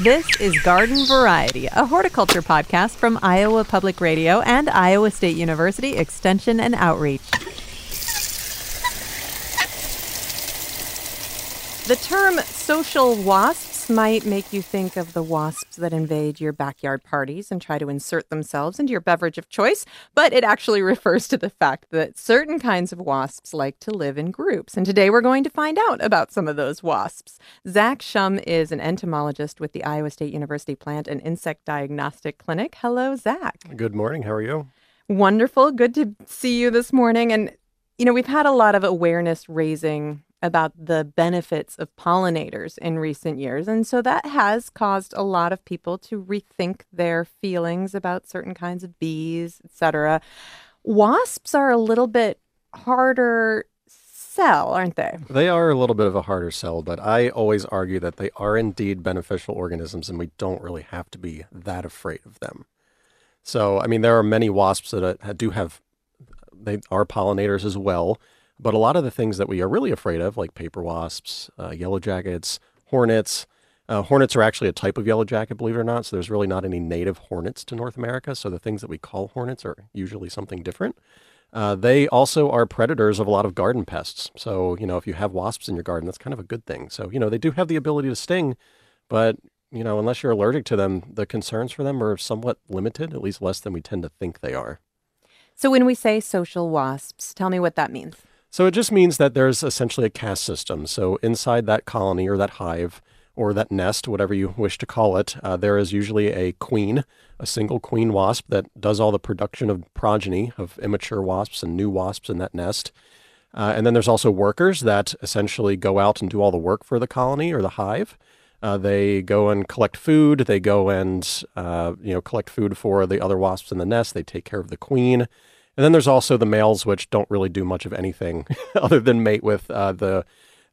This is Garden Variety, a horticulture podcast from Iowa Public Radio and Iowa State University Extension and Outreach. The term social wasps might make you think of the wasps that invade your backyard parties and try to insert themselves into your beverage of choice, but it actually refers to the fact that certain kinds of wasps like to live in groups. And today we're going to find out about some of those wasps. Zach Schumm is an entomologist with the Iowa State University Plant and Insect Diagnostic Clinic. Hello, Zach. Good morning. How are you? Wonderful. Good to see you this morning. And, you know, we've had a lot of awareness raising about the benefits of pollinators in recent years. And so that has caused a lot of people to rethink their feelings about certain kinds of bees, etc. Wasps are a little bit harder sell, aren't they? They are a little bit of a harder sell, but I always argue that they are indeed beneficial organisms and we don't really have to be that afraid of them. So, I mean, there are many wasps that uh, do have, they are pollinators as well. But a lot of the things that we are really afraid of, like paper wasps, uh, yellow jackets, hornets, uh, hornets are actually a type of yellow jacket, believe it or not. So there's really not any native hornets to North America. So the things that we call hornets are usually something different. Uh, they also are predators of a lot of garden pests. So, you know, if you have wasps in your garden, that's kind of a good thing. So, you know, they do have the ability to sting, but, you know, unless you're allergic to them, the concerns for them are somewhat limited, at least less than we tend to think they are. So when we say social wasps, tell me what that means. So it just means that there's essentially a caste system. So inside that colony or that hive or that nest, whatever you wish to call it, uh, there is usually a queen, a single queen wasp that does all the production of progeny of immature wasps and new wasps in that nest. Uh, and then there's also workers that essentially go out and do all the work for the colony or the hive. Uh, they go and collect food. They go and uh, you know collect food for the other wasps in the nest. They take care of the queen. And then there's also the males, which don't really do much of anything other than mate with uh, the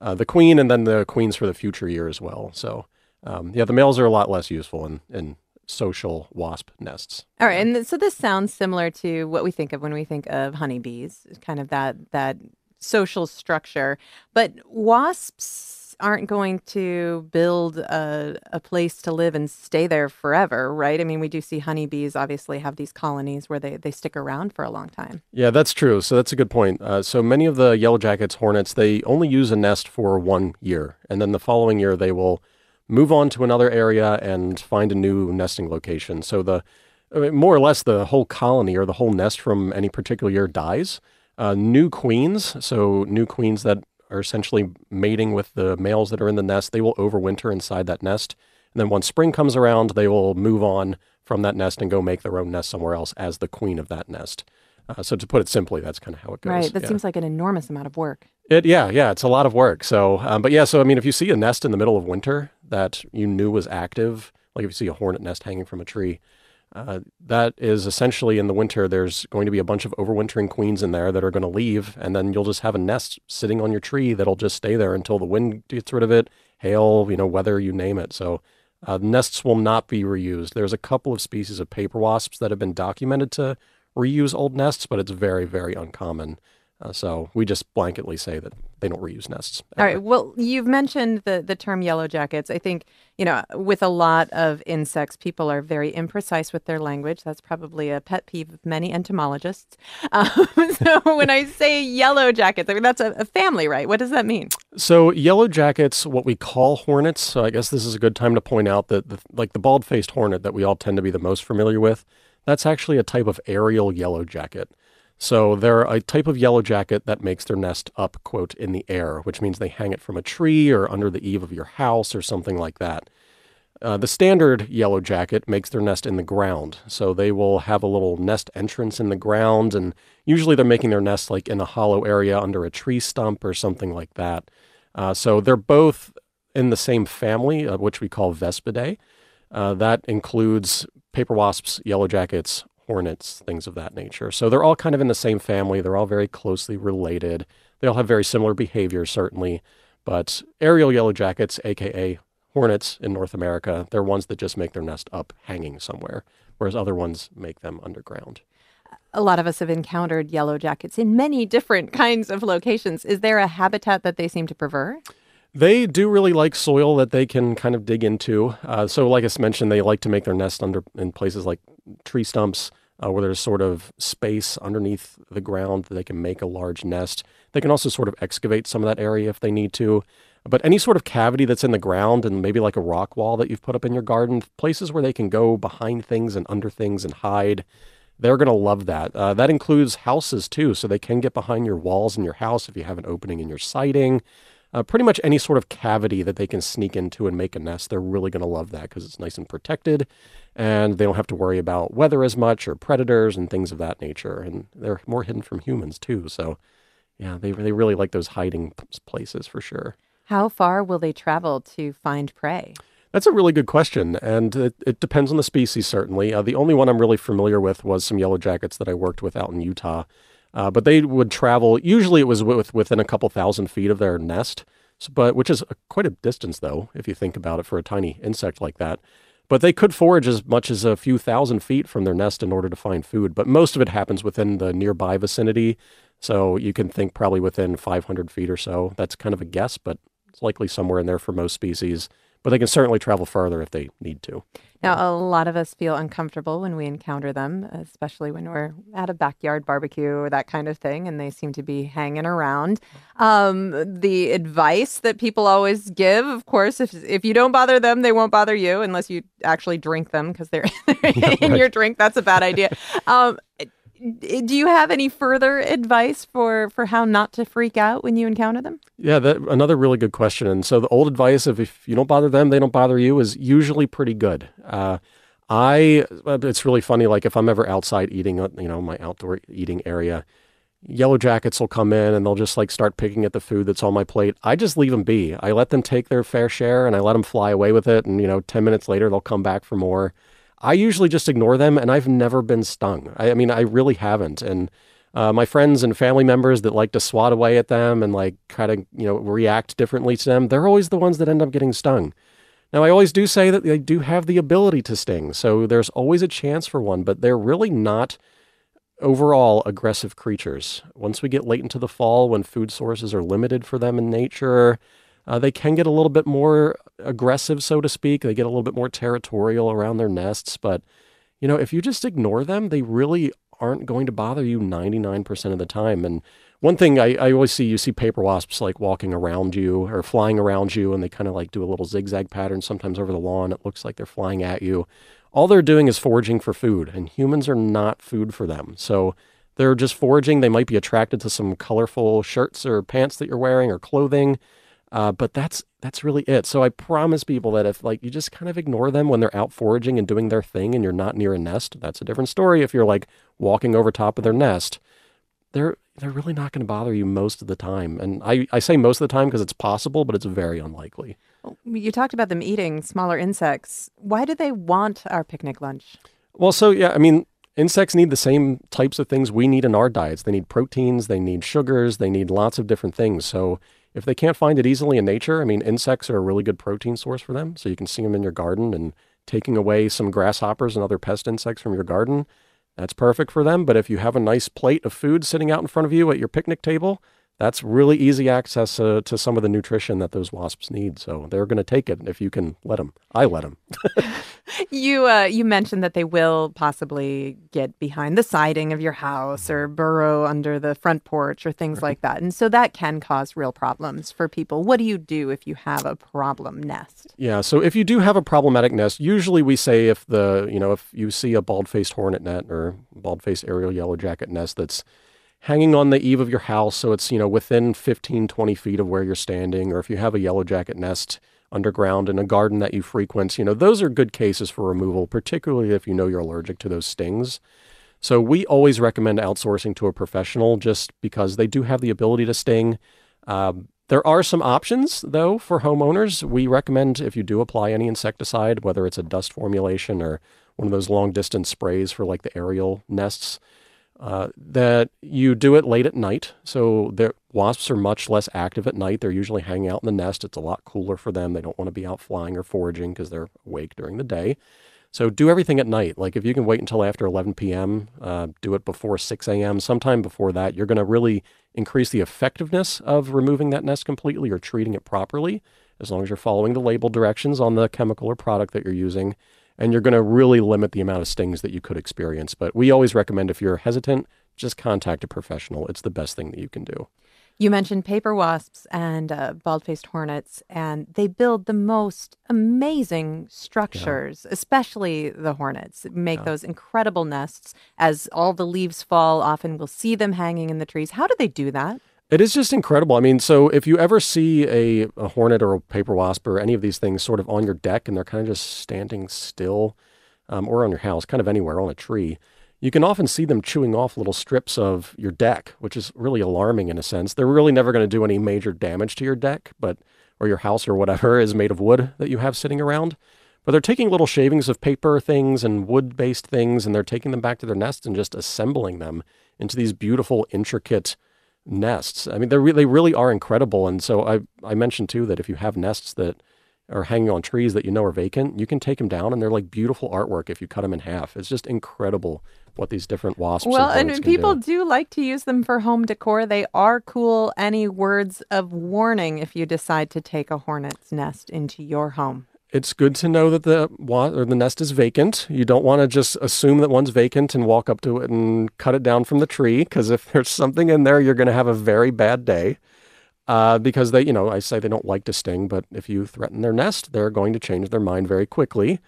uh, the queen, and then the queens for the future year as well. So um, yeah, the males are a lot less useful in in social wasp nests. All right, and th- so this sounds similar to what we think of when we think of honeybees, kind of that that social structure. But wasps aren't going to build a, a place to live and stay there forever, right? I mean, we do see honeybees obviously have these colonies where they, they stick around for a long time. Yeah, that's true. So that's a good point. Uh, so many of the yellow jackets, hornets, they only use a nest for one year. And then the following year, they will move on to another area and find a new nesting location. So the more or less the whole colony or the whole nest from any particular year dies. Uh, new queens, so new queens that are essentially mating with the males that are in the nest. They will overwinter inside that nest. And then once spring comes around, they will move on from that nest and go make their own nest somewhere else as the queen of that nest. Uh, so to put it simply, that's kind of how it goes. Right. That yeah. seems like an enormous amount of work. It yeah yeah it's a lot of work. So um, but yeah so I mean if you see a nest in the middle of winter that you knew was active, like if you see a hornet nest hanging from a tree, uh, that is essentially in the winter, there's going to be a bunch of overwintering queens in there that are going to leave, and then you'll just have a nest sitting on your tree that'll just stay there until the wind gets rid of it, hail, you know, weather, you name it. So uh, nests will not be reused. There's a couple of species of paper wasps that have been documented to reuse old nests, but it's very, very uncommon. Uh, so we just blanketly say that they don't reuse nests. Ever. All right. Well, you've mentioned the the term yellow jackets. I think you know with a lot of insects, people are very imprecise with their language. That's probably a pet peeve of many entomologists. Um, so when I say yellow jackets, I mean that's a, a, family, right? What does that mean? So yellow jackets, what we call hornets. So I guess this is a good time to point out that the, like the bald faced hornet that we all tend to be the most familiar with, that's actually a type of aerial yellow jacket. So they're a type of yellow jacket that makes their nest up, quote, in the air, which means they hang it from a tree or under the eave of your house or something like that. Uh, the standard yellow jacket makes their nest in the ground. So they will have a little nest entrance in the ground, and usually they're making their nest like in a hollow area under a tree stump or something like that. Uh, so they're both in the same family, uh, which we call Vespidae. Uh, that includes paper wasps, yellow jackets, hornets, things of that nature. So they're all kind of in the same family. They're all very closely related. They all have very similar behavior, certainly. But aerial yellow jackets, aka hornets in North America, they're ones that just make their nest up hanging somewhere, whereas other ones make them underground. A lot of us have encountered yellow jackets in many different kinds of locations. Is there a habitat that they seem to prefer? They do really like soil that they can kind of dig into. Uh, so, like I mentioned, they like to make their nest under in places like tree stumps, uh, where there's sort of space underneath the ground that they can make a large nest. They can also sort of excavate some of that area if they need to. But any sort of cavity that's in the ground and maybe like a rock wall that you've put up in your garden, places where they can go behind things and under things and hide, they're going to love that. Uh, that includes houses too, so they can get behind your walls in your house if you have an opening in your siding. Uh, pretty much any sort of cavity that they can sneak into and make a nest, they're really going to love that because it's nice and protected and they don't have to worry about weather as much or predators and things of that nature. And they're more hidden from humans too. So, yeah, they, they really like those hiding places for sure. How far will they travel to find prey? That's a really good question, and it, it depends on the species, certainly. Uh, the only one I'm really familiar with was some yellow jackets that I worked with out in Utah. Uh, but they would travel, usually it was with, within a couple thousand feet of their nest, so, but which is a, quite a distance, though, if you think about it for a tiny insect like that. But they could forage as much as a few thousand feet from their nest in order to find food. But most of it happens within the nearby vicinity. So you can think probably within 500 feet or so. That's kind of a guess, but it's likely somewhere in there for most species but they can certainly travel farther if they need to. Now, a lot of us feel uncomfortable when we encounter them, especially when we're at a backyard barbecue or that kind of thing, and they seem to be hanging around. Um, the advice that people always give, of course, if if you don't bother them, they won't bother you unless you actually drink them because they're in right. your drink. That's a bad idea. Um, do you have any further advice for for how not to freak out when you encounter them? Yeah, that another really good question. And so the old advice of if you don't bother them, they don't bother you is usually pretty good. Uh, I it's really funny. Like if I'm ever outside eating, uh, you know, my outdoor eating area, yellow jackets will come in and they'll just like start picking at the food that's on my plate. I just leave them be. I let them take their fair share and I let them fly away with it. And you know, ten minutes later they'll come back for more. I usually just ignore them, and I've never been stung. I, I mean, I really haven't. And uh, my friends and family members that like to swat away at them and like kind of you know react differently to them, they're always the ones that end up getting stung. Now, I always do say that they do have the ability to sting, so there's always a chance for one, but they're really not overall aggressive creatures. Once we get late into the fall, when food sources are limited for them in nature, uh, they can get a little bit more aggressive, so to speak. They get a little bit more territorial around their nests. But, you know, if you just ignore them, they really aren't going to bother you 99% of the time. And one thing I, I always see, you see paper wasps like walking around you or flying around you, and they kind of like do a little zigzag pattern sometimes over the lawn. It looks like they're flying at you. All they're doing is foraging for food, and humans are not food for them. So they're just foraging. They might be attracted to some colorful shirts or pants that you're wearing or clothing. Uh, but that's that's really it. So I promise people that if like you just kind of ignore them when they're out foraging and doing their thing and you're not near a nest, that's a different story. If you're like walking over top of their nest, they're they're really not going to bother you most of the time. And I, I say most of the time because it's possible, but it's very unlikely. You talked about them eating smaller insects. Why do they want our picnic lunch? Well, so yeah, I mean, insects need the same types of things we need in our diets. They need proteins, they need sugars, they need lots of different things. So if they can't find it easily in nature, I mean, insects are a really good protein source for them. So you can see them in your garden and taking away some grasshoppers and other pest insects from your garden, that's perfect for them. But if you have a nice plate of food sitting out in front of you at your picnic table, that's really easy access uh, to some of the nutrition that those wasps need. So they're going to take it if you can let them. I let them. you uh, you mentioned that they will possibly get behind the siding of your house or burrow under the front porch or things like that, and so that can cause real problems for people. What do you do if you have a problem nest? Yeah, so if you do have a problematic nest, usually we say if the you know if you see a bald-faced hornet net or bald-faced aerial yellow jacket nest that's hanging on the eave of your house so it's you know within 15 20 feet of where you're standing or if you have a yellow jacket nest underground in a garden that you frequent. You know those are good cases for removal particularly if you know you're allergic to those stings. So we always recommend outsourcing to a professional just because they do have the ability to sting. Um, there are some options though for homeowners. We recommend if you do apply any insecticide whether it's a dust formulation or one of those long distance sprays for like the aerial nests uh, that you do it late at night. So the wasps are much less active at night. They're usually hanging out in the nest. It's a lot cooler for them. They don't want to be out flying or foraging because they're awake during the day. So do everything at night. Like if you can wait until after 11 p.m., uh, do it before 6 a.m. Sometime before that, you're going to really increase the effectiveness of removing that nest completely or treating it properly, as long as you're following the label directions on the chemical or product that you're using. And you're going to really limit the amount of stings that you could experience. But we always recommend if you're hesitant, just contact a professional. It's the best thing that you can do. You mentioned paper wasps and uh, bald faced hornets, and they build the most amazing structures, yeah. especially the hornets. Make yeah. those incredible nests. As all the leaves fall, often we'll see them hanging in the trees. How do they do that? It is just incredible. I mean, so if you ever see a, a hornet or a paper wasp or any of these things sort of on your deck and they're kind of just standing still, um, or on your house, kind of anywhere on a tree, you can often see them chewing off little strips of your deck, which is really alarming in a sense. They're really never going to do any major damage to your deck, but or your house or whatever is made of wood that you have sitting around. But they're taking little shavings of paper things and wood based things and they're taking them back to their nest and just assembling them into these beautiful, intricate nests. I mean, they they really are incredible. And so I, I mentioned too that if you have nests that are hanging on trees that you know are vacant, you can take them down and they're like beautiful artwork if you cut them in half. It's just incredible what these different wasps. Well, and, and people do. do. like to use them for home decor. They are cool. Any words of warning if you decide to take a hornet's nest into your home? It's good to know that the or the nest is vacant. You don't want to just assume that one's vacant and walk up to it and cut it down from the tree because if there's something in there, you're going to have a very bad day. Uh, because they, you know, I say they don't like to sting, but if you threaten their nest, they're going to change their mind very quickly.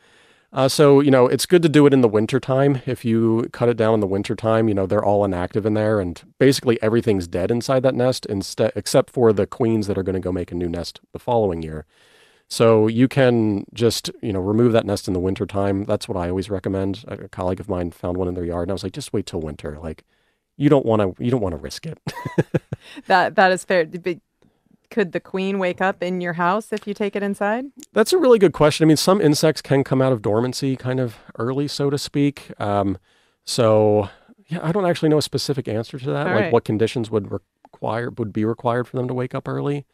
Uh, so, you know, it's good to do it in the wintertime. If you cut it down in the wintertime, you know, they're all inactive in there and basically everything's dead inside that nest except for the queens that are going to go make a new nest the following year. So you can just, you know, remove that nest in the wintertime. That's what I always recommend. A colleague of mine found one in their yard and I was like, just wait till winter. Like, you don't want to, you don't want to risk it. that, that is fair could the queen wake up in your house if you take it inside? That's a really good question. I mean, some insects can come out of dormancy kind of early, so to speak. Um, so, yeah, I don't actually know a specific answer to that. All like, right. what conditions would require would be required for them to wake up early?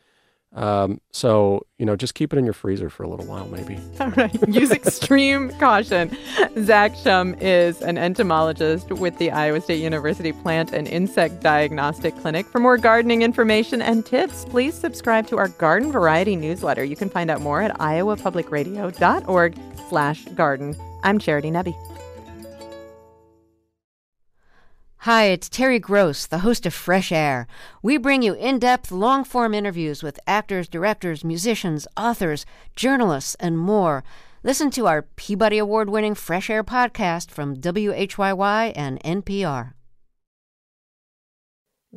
Um, so, you know, just keep it in your freezer for a little while, maybe. All right. Use extreme caution. Zach Schumm is an entomologist with the Iowa State University Plant and Insect Diagnostic Clinic. For more gardening information and tips, please subscribe to our Garden Variety newsletter. You can find out more at iowapublicradio.org slash garden. I'm Charity Nebbe. Hi, it's Terry Gross, the host of Fresh Air. We bring you in depth, long form interviews with actors, directors, musicians, authors, journalists, and more. Listen to our Peabody Award winning Fresh Air podcast from WHYY and NPR.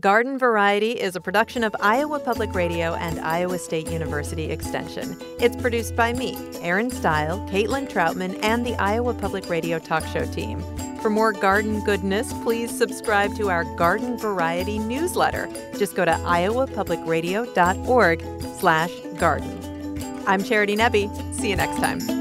Garden Variety is a production of Iowa Public Radio and Iowa State University Extension. It's produced by me, Erin Stile, Caitlin Troutman, and the Iowa Public Radio talk show team. For more garden goodness, please subscribe to our Garden Variety newsletter. Just go to iowapublicradio.org slash garden. I'm Charity Nebbe. See you next time.